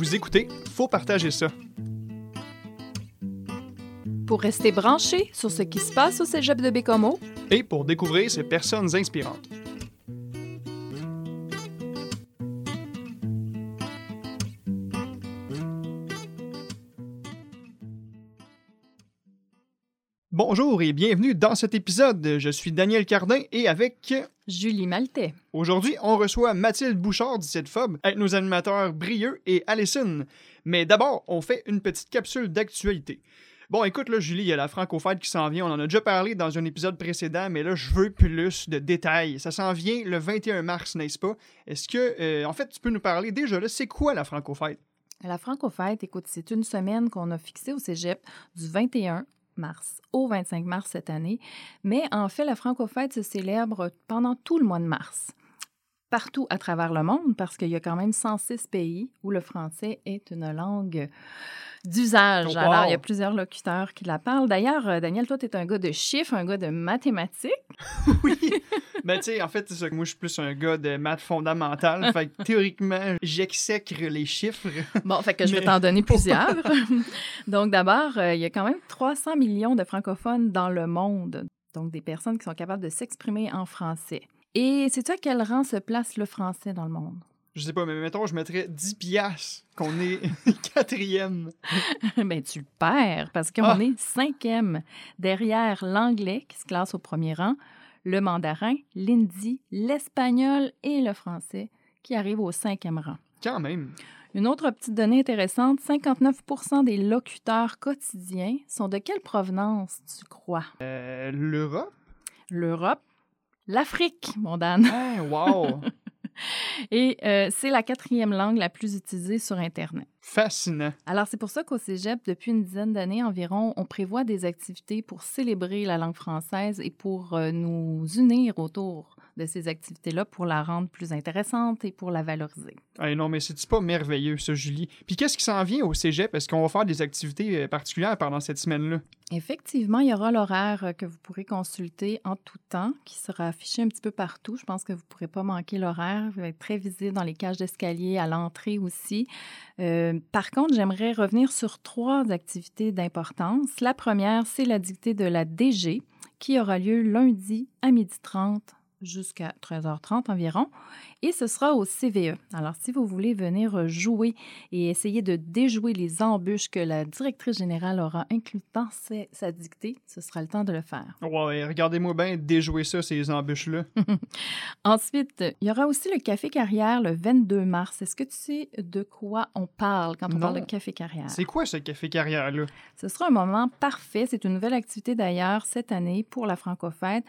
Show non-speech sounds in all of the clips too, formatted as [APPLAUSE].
Vous écoutez, faut partager ça. Pour rester branché sur ce qui se passe au cégep de Bécomo et pour découvrir ces personnes inspirantes. Bonjour et bienvenue dans cet épisode. Je suis Daniel Cardin et avec Julie Maltais. Aujourd'hui, on reçoit Mathilde Bouchard site FOB avec nos animateurs Brieux et Allison. Mais d'abord, on fait une petite capsule d'actualité. Bon, écoute, là, Julie, il y a la Francophète qui s'en vient. On en a déjà parlé dans un épisode précédent, mais là, je veux plus de détails. Ça s'en vient le 21 mars, n'est-ce pas? Est-ce que, euh, en fait, tu peux nous parler déjà, là, c'est quoi la Francophète? La Francophète, écoute, c'est une semaine qu'on a fixée au cégep du 21 mars au 25 mars cette année. Mais en fait, la Francophète se célèbre pendant tout le mois de mars partout à travers le monde parce qu'il y a quand même 106 pays où le français est une langue d'usage. Alors, il y a plusieurs locuteurs qui la parlent. D'ailleurs, euh, Daniel, toi, tu es un gars de chiffres, un gars de mathématiques. [LAUGHS] oui. Ben, tu sais, en fait, c'est moi, je suis plus un gars de maths fondamentales. fait que, théoriquement, j'exècre les chiffres. Bon, fait que je vais t'en donner [LAUGHS] plusieurs. [LAUGHS] Donc, d'abord, euh, il y a quand même 300 millions de francophones dans le monde. Donc, des personnes qui sont capables de s'exprimer en français. Et sais-tu à quel rang se place le français dans le monde? Je sais pas, mais mettons, je mettrais 10 piastres qu'on est [LAUGHS] quatrième. [LAUGHS] ben, tu le perds parce qu'on ah! est cinquième derrière l'anglais qui se classe au premier rang, le mandarin, l'hindi, l'espagnol et le français qui arrivent au cinquième rang. Quand même. Une autre petite donnée intéressante, 59% des locuteurs quotidiens sont de quelle provenance, tu crois? Euh, L'Europe? L'Europe, l'Afrique, mon Dan. Ah, wow! [LAUGHS] Et euh, c'est la quatrième langue la plus utilisée sur Internet. Fascinant. Alors, c'est pour ça qu'au Cégep, depuis une dizaine d'années environ, on prévoit des activités pour célébrer la langue française et pour euh, nous unir autour de ces activités-là pour la rendre plus intéressante et pour la valoriser. Ah non, mais c'est pas merveilleux, ça, Julie? Puis qu'est-ce qui s'en vient au cégep? Est-ce qu'on va faire des activités euh, particulières pendant cette semaine-là? Effectivement, il y aura l'horaire euh, que vous pourrez consulter en tout temps, qui sera affiché un petit peu partout. Je pense que vous ne pourrez pas manquer l'horaire. Il va être très visible dans les cages d'escalier, à l'entrée aussi. Euh, par contre, j'aimerais revenir sur trois activités d'importance. La première, c'est la dictée de la DG, qui aura lieu lundi à 12h30 jusqu'à 13h30 environ. Et ce sera au CVE. Alors, si vous voulez venir jouer et essayer de déjouer les embûches que la directrice générale aura inclus dans sa dictée, ce sera le temps de le faire. Ouais, regardez-moi bien déjouer ça, ces embûches-là. [LAUGHS] Ensuite, il y aura aussi le Café Carrière le 22 mars. Est-ce que tu sais de quoi on parle quand on parle de Café Carrière? C'est quoi ce Café Carrière-là? Ce sera un moment parfait. C'est une nouvelle activité d'ailleurs cette année pour la Francophète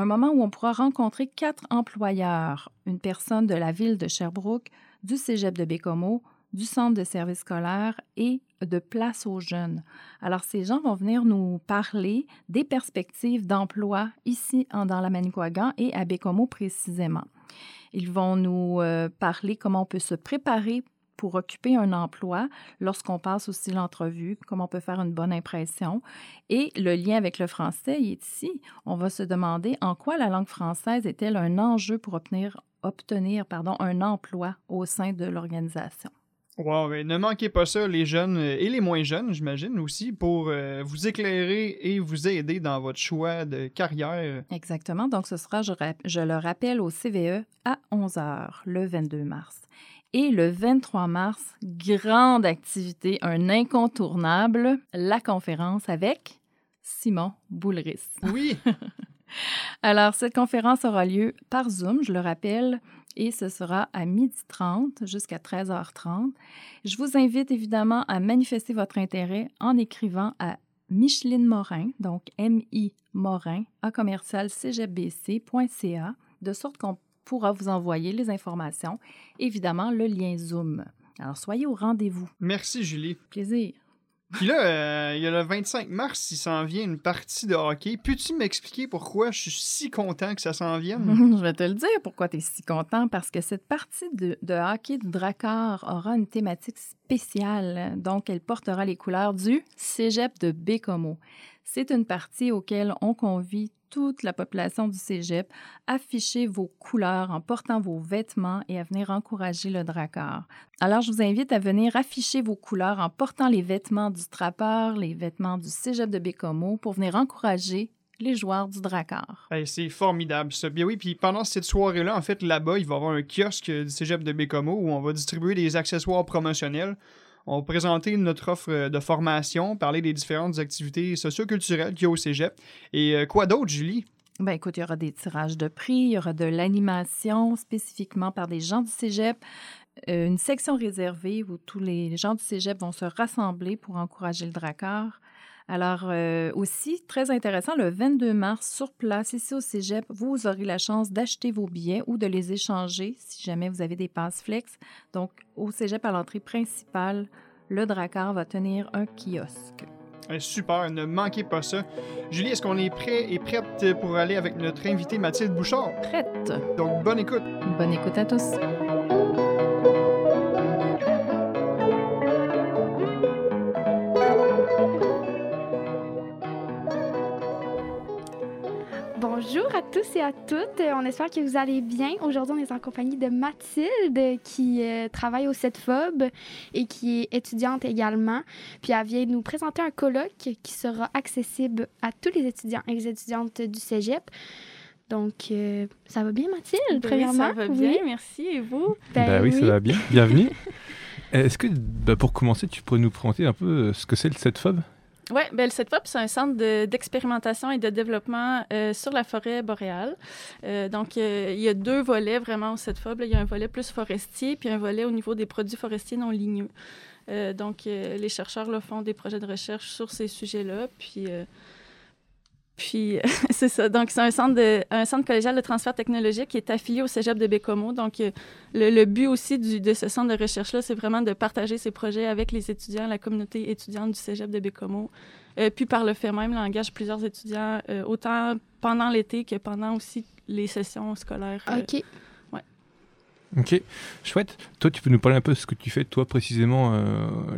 un moment où on pourra rencontrer quatre employeurs, une personne de la ville de Sherbrooke, du Cégep de Bécomo, du centre de services scolaires et de place aux jeunes. Alors, ces gens vont venir nous parler des perspectives d'emploi ici dans la Manicouagan et à Bécomo précisément. Ils vont nous euh, parler comment on peut se préparer pour occuper un emploi lorsqu'on passe aussi l'entrevue, comment on peut faire une bonne impression. Et le lien avec le français, est ici. On va se demander en quoi la langue française est-elle un enjeu pour obtenir, obtenir pardon, un emploi au sein de l'organisation? Wow, ne manquez pas ça, les jeunes euh, et les moins jeunes, j'imagine aussi, pour euh, vous éclairer et vous aider dans votre choix de carrière. Exactement. Donc, ce sera, je, je le rappelle, au CVE à 11 h le 22 mars. Et le 23 mars, grande activité, un incontournable, la conférence avec Simon Boulris. Oui. [LAUGHS] Alors, cette conférence aura lieu par Zoom, je le rappelle, et ce sera à 12h30 jusqu'à 13h30. Je vous invite évidemment à manifester votre intérêt en écrivant à Micheline Morin, donc M-I Morin, à commercial de sorte qu'on pourra vous envoyer les informations, évidemment le lien Zoom. Alors soyez au rendez-vous. Merci Julie. Plaisir. Puis là, euh, il y a le 25 mars, il s'en vient une partie de hockey. Peux-tu m'expliquer pourquoi je suis si content que ça s'en vienne? [LAUGHS] je vais te le dire pourquoi tu es si content? Parce que cette partie de, hockey du Drakkar aura une thématique spéciale. Donc, elle portera les couleurs du cégep de Bécomo. C'est une partie auquel on convie toute la population du Cégep, afficher vos couleurs en portant vos vêtements et à venir encourager le dracard. Alors, je vous invite à venir afficher vos couleurs en portant les vêtements du trappeur, les vêtements du Cégep de Bécomo pour venir encourager les joueurs du Drakkar. c'est formidable ça. Bien oui, puis pendant cette soirée-là, en fait, là-bas, il va y avoir un kiosque du Cégep de Bécomo où on va distribuer des accessoires promotionnels. On va présenter notre offre de formation, parler des différentes activités socioculturelles qu'il y a au Cégep. Et euh, quoi d'autre, Julie? Ben écoute, il y aura des tirages de prix, il y aura de l'animation spécifiquement par des gens du Cégep, euh, une section réservée où tous les gens du Cégep vont se rassembler pour encourager le Drakkar. Alors, euh, aussi, très intéressant, le 22 mars, sur place, ici au Cégep, vous aurez la chance d'acheter vos billets ou de les échanger si jamais vous avez des passes flex. Donc, au Cégep, à l'entrée principale, le Dracar va tenir un kiosque. Eh, super, ne manquez pas ça. Julie, est-ce qu'on est prêt et prête pour aller avec notre invitée Mathilde Bouchard? Prête. Donc, bonne écoute. Bonne écoute à tous. À tous et à toutes. On espère que vous allez bien. Aujourd'hui, on est en compagnie de Mathilde qui euh, travaille au CETFOB et qui est étudiante également. Puis elle vient nous présenter un colloque qui sera accessible à tous les étudiants et les étudiantes du Cégep. Donc, euh, ça va bien, Mathilde, premièrement? ça va bien, merci. Et vous? Ben, ben oui, ça va bien. Bienvenue. [LAUGHS] Est-ce que, ben, pour commencer, tu pourrais nous présenter un peu euh, ce que c'est le CETFOB? Oui, ben, CETFOP, c'est un centre d'expérimentation et de développement euh, sur la forêt boréale. Euh, donc, euh, il y a deux volets vraiment au CETFOP. Il y a un volet plus forestier, puis un volet au niveau des produits forestiers non ligneux. donc, les chercheurs là, font des projets de recherche sur ces sujets-là, puis puis, [LAUGHS] c'est ça. Donc, c'est un centre, de, un centre collégial de transfert technologique qui est affilié au cégep de Bécomo. Donc, euh, le, but aussi du, de ce centre de recherche-là, c'est vraiment de partager ces projets avec les étudiants, la communauté étudiante du cégep de Bécomo. Euh, puis, par le fait même, engage plusieurs étudiants, euh, autant pendant l'été que pendant aussi les sessions scolaires. OK. ouais. OK. Chouette. Toi, tu peux nous parler un peu de ce que tu fais, toi, précisément,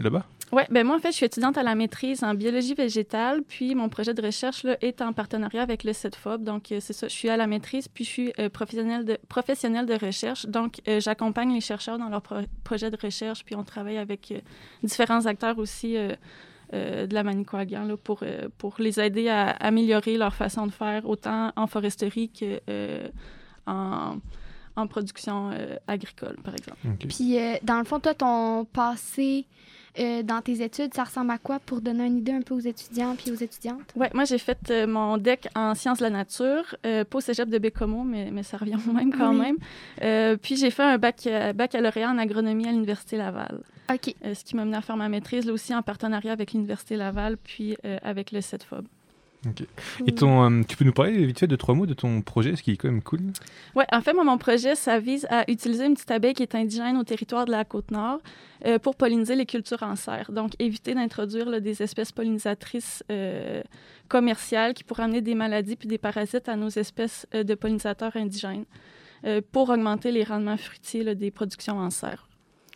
là-bas? Oui, ben moi, en fait, je suis étudiante à la maîtrise en biologie végétale, puis mon projet de recherche là, est en partenariat avec le CETFOB. Donc, euh, c'est ça, je suis à la maîtrise, puis je suis euh, professionnelle, de, professionnelle de recherche. Donc, euh, j'accompagne les chercheurs dans leurs projets de recherche, puis on travaille avec différents acteurs aussi de la Manicouagan là, pour, pour les aider à améliorer leur façon de faire, autant en foresterie que en en production agricole, par exemple. Puis, dans le fond, toi, ton passé euh, dans tes études, ça ressemble à quoi pour donner une idée un peu aux étudiants puis aux étudiantes? Oui, moi, j'ai fait euh, mon DEC en sciences de la nature, euh, pas au cégep de Bécomo, mais, mais ça revient [LAUGHS] au même quand même. puis j'ai fait un bac, baccalauréat en agronomie à l'Université Laval. OK. ce qui m'a mené à faire ma maîtrise, là aussi en partenariat avec l'Université Laval, puis avec le CETFOB. Et ton, euh, tu peux nous parler vite fait de trois mots de ton projet, ce qui est quand même cool? Oui, en fait, moi, mon projet, ça vise à utiliser une petite abeille qui est indigène au territoire de la Côte-Nord euh, pour polliniser les cultures en serre. Donc, éviter d'introduire des espèces pollinisatrices euh, commerciales qui pourraient amener des maladies puis des parasites à nos espèces de pollinisateurs indigènes pour augmenter les rendements fruitiers des productions en serre.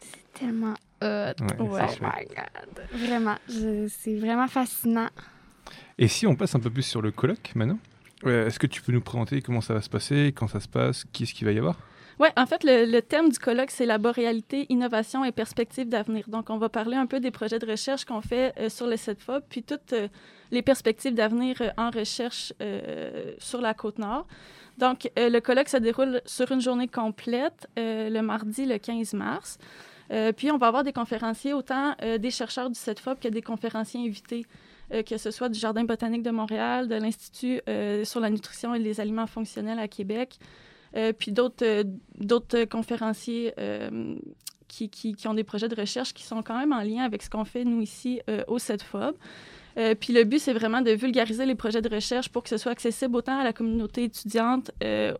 C'est tellement hot. oh my God. Vraiment, c'est vraiment fascinant. Et si on passe un peu plus sur le colloque maintenant, est-ce que tu peux nous présenter comment ça va se passer, quand ça se passe, qui est-ce qu'il va y avoir? Oui, en fait, le, thème du colloque, c'est la boréalité, innovation et perspectives d'avenir. Donc, on va parler un peu des projets de recherche qu'on fait euh, sur le CETFOB, puis toutes euh, les perspectives d'avenir euh, en recherche sur la côte nord. Donc, le colloque se déroule sur une journée complète, le mardi, le 15 mars. puis, on va avoir des conférenciers, autant des chercheurs du CETFOB que des conférenciers invités euh, que ce soit du Jardin botanique de Montréal, de l'Institut euh, sur la nutrition et les aliments fonctionnels à Québec, euh, puis d'autres, d'autres conférenciers qui, qui, ont des projets de recherche qui sont quand même en lien avec ce qu'on fait, nous, ici, au CETFOB. puis le but, c'est vraiment de vulgariser les projets de recherche pour que ce soit accessible autant à la communauté étudiante,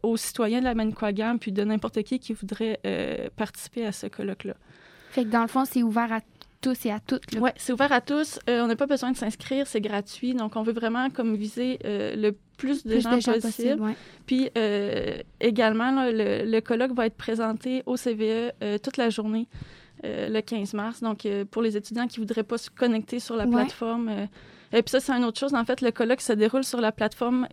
aux citoyens de la Manicouagan, puis de n'importe qui qui voudrait participer à ce colloque-là. Fait que dans le fond, c'est ouvert à tous et à toutes. Oui, c'est ouvert à tous. Euh, on n'a pas besoin de s'inscrire, c'est gratuit. Donc, on veut vraiment comme viser euh, le plus de gens, possible. Puis euh, également, le, colloque va être présenté au CVE toute la journée. le 15 mars. Donc, pour les étudiants qui ne voudraient pas se connecter sur la plateforme, Et puis ça, c'est une autre chose. En fait, le colloque se déroule sur la plateforme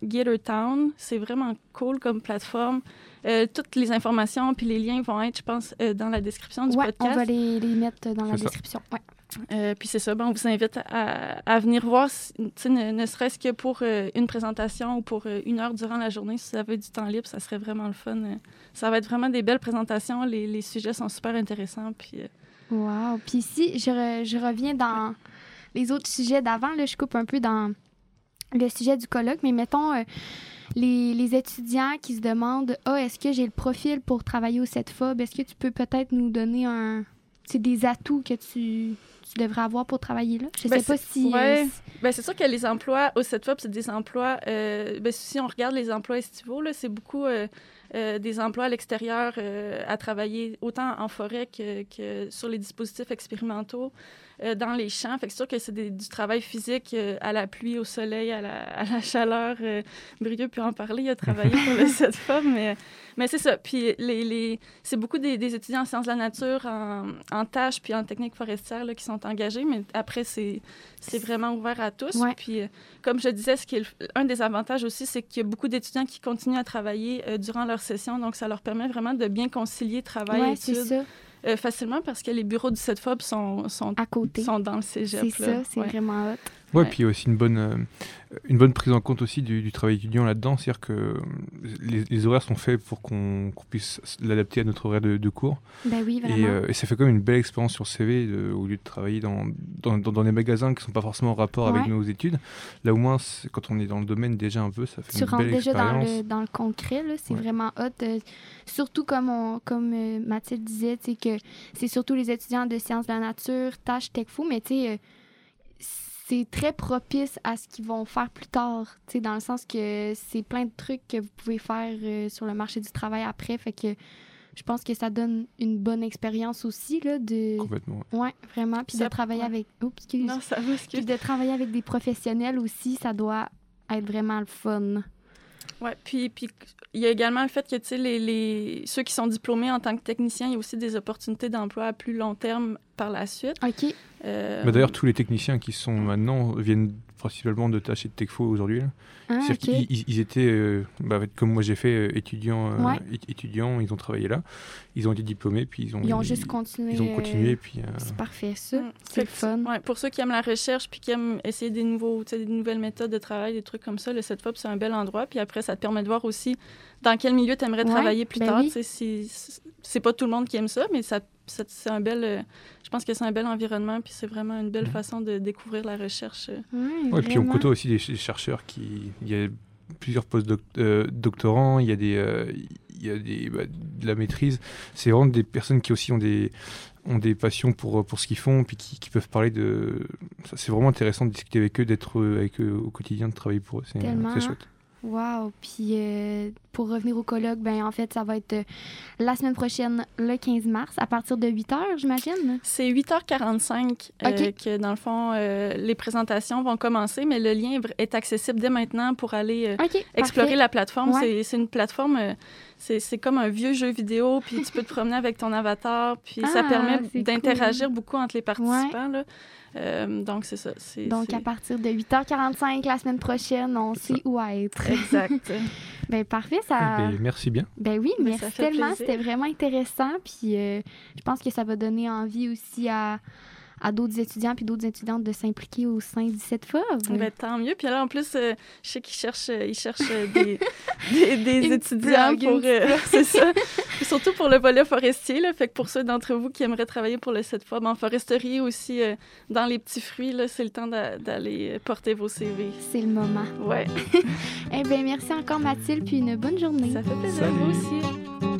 Town. C'est vraiment cool comme plateforme. Euh, toutes les informations puis les liens vont être, je pense, euh, dans la description du ouais, podcast. on va les, les mettre dans la description. Ouais. Euh, puis c'est ça, ben, on vous invite à, à venir voir, ne, ne serait-ce que pour euh, une présentation ou pour euh, une heure durant la journée, si vous avez du temps libre, ça serait vraiment le fun. euh. ça va être vraiment des belles présentations, les, les sujets sont super intéressants. Puis, euh, Wow. Puis je, re- je reviens dans les autres sujets d'avant. Là, je coupe un peu dans le sujet du colloque, mais mettons euh, les, les étudiants qui se demandent Ah, est-ce que j'ai le profil pour travailler au CETFOB? Est-ce que tu peux peut-être nous donner un. C'est des atouts que tu, tu devrais avoir pour travailler là? Je Ben, sais pas si. euh, ouais. Ben, c'est sûr que les emplois au CETFOP, c'est des emplois. euh, ben, si on regarde les emplois estivaux, là, c'est beaucoup euh, des emplois à l'extérieur euh, à travailler autant en forêt que, que sur les dispositifs expérimentaux, euh, dans les champs. Fait que c'est sûr que c'est des- du travail physique à la pluie, au soleil, à la, à la chaleur. Brieux peut en parler, il a travaillé pour le [LAUGHS] CETFOP, mais, mais c'est ça. Puis les, les, c'est beaucoup des, des étudiants en sciences de la nature, en, en tâches puis en technique forestière là, qui sont engagés, mais après, c'est, c'est vraiment ouvert à tous. Ouais. Puis, comme je disais, ce qui est le- un des avantages aussi, c'est qu'il y a beaucoup d'étudiants qui continuent à travailler durant leur session, donc ça leur permet vraiment de bien concilier travail ouais, et études euh, facilement parce que les bureaux du CETFOB sont, sont, À côté. sont dans le cégep. C'est ça, c'est Ouais. vraiment hot. Ouais, Ouais. puis aussi une bonne, euh, une bonne prise en compte aussi du, du travail étudiant là-dedans. C'est-à-dire que les, les horaires sont faits pour qu'on qu'on puisse l'adapter à notre horaire de, de cours. Ben oui, vraiment. Et, euh, et ça fait quand même une belle expérience sur le CV de- au lieu de travailler dans, dans, dans- dans des magasins qui ne sont pas forcément en rapport avec nos études. Là, au moins, quand on est dans le domaine déjà un peu, ça fait tu une rentres belle déjà dans expérience. le, dans le concret, c'est Ouais. vraiment hot. euh, surtout comme, on, comme euh, Mathilde disait, tu que c'est surtout les étudiants de sciences de la nature, tâches TechFou, mais tu sais, c'est très propice à ce qu'ils vont faire plus tard, tu sais, dans le sens que c'est plein de trucs que vous pouvez faire euh, sur le marché du travail après, fait que je pense que ça donne une bonne expérience aussi, là, de... Complètement. Ouais, vraiment, puis Ça- de travailler ouais. avec... Oups, excuse. Non, ça va, excuse. Puis de travailler avec des professionnels aussi, ça doit être vraiment le fun. Ouais, puis puis il y a également le fait que tu sais les, les ceux qui sont diplômés en tant que techniciens, il y a aussi des opportunités d'emploi à plus long terme par la suite. OK. Euh, Bah, D'ailleurs, tous les techniciens qui sont maintenant viennent principalement de tâches et de Techfo aujourd'hui. Ah, C'est-à-dire OK. qu'ils- ils, ils étaient, euh, bah, comme moi j'ai fait, euh, étudiants, euh, Ouais. é- étudiants, ils ont travaillé là, ils ont été diplômés, puis ils ont, Ils ont juste continué. ils ont continué, euh, puis euh, C'est parfait, ça. Mm. C'est le fun. Ouais, pour ceux qui aiment la recherche puis qui aiment essayer des nouveaux, des nouvelles méthodes de travail, des trucs comme ça, le CETFOP, c'est un bel endroit. Puis après, ça te permet de voir aussi dans quel milieu tu aimerais Ouais, travailler plus ben tard. oui. C'est pas tout le monde qui aime ça, mais ça, ça- c'est un bel, euh, je pense que c'est un bel environnement puis c'est vraiment une belle Mhm. façon de découvrir la recherche. euh. Ouais, Ouais, puis on côtoie aussi des, ch- chercheurs qui. Il y a plusieurs postes doctorants, il y a des. euh, il y a des, bah, de la maîtrise. C'est vraiment des personnes qui aussi ont des, ont des passions pour, pour ce qu'ils font, puis qui, qui peuvent parler de. C'est vraiment intéressant de discuter avec eux, d'être euh, avec eux au quotidien, de travailler pour eux. C'est chouette. Wow. Puis euh, pour revenir au colloque, ben en fait, ça va être euh, la semaine prochaine, le 15 mars, à partir de 8 h, j'imagine. C'est 8h45 euh, que, dans le fond, euh, les présentations vont commencer, mais le lien est accessible dès maintenant pour aller explorer parfait. la plateforme. Ouais. C'est- une plateforme, c'est c'est comme un vieux jeu vidéo, puis tu peux te promener avec ton avatar, puis ça Ah, permet d'interagir beaucoup entre les participants. là. Euh, donc, c'est ça. Donc, à partir de 8h45 la semaine prochaine, on sait où être. Exact. [LAUGHS] ben parfait, ça. Ben, merci bien. Ben oui, Ben, merci tellement. C'était vraiment intéressant. Puis euh, je pense que ça va donner envie aussi à, à d'autres étudiants puis d'autres étudiantes de s'impliquer au sein du CETFOB. Ben, tant mieux. Puis là, en plus, euh, je sais qu'ils cherchent, euh, ils cherchent euh, des, [LAUGHS] des, des Une étudiants pour. euh, [LAUGHS] c'est ça. Surtout pour le volet forestier. Là, fait que pour ceux d'entre vous qui aimeraient travailler pour le CETFOB en foresterie aussi, euh, dans les petits fruits, là, c'est le temps d'a- d'aller porter vos CV. C'est le moment. Ouais, [LAUGHS] Eh bien, merci encore, Mathilde, puis une bonne journée. ça fait plaisir. Salut. Vous aussi.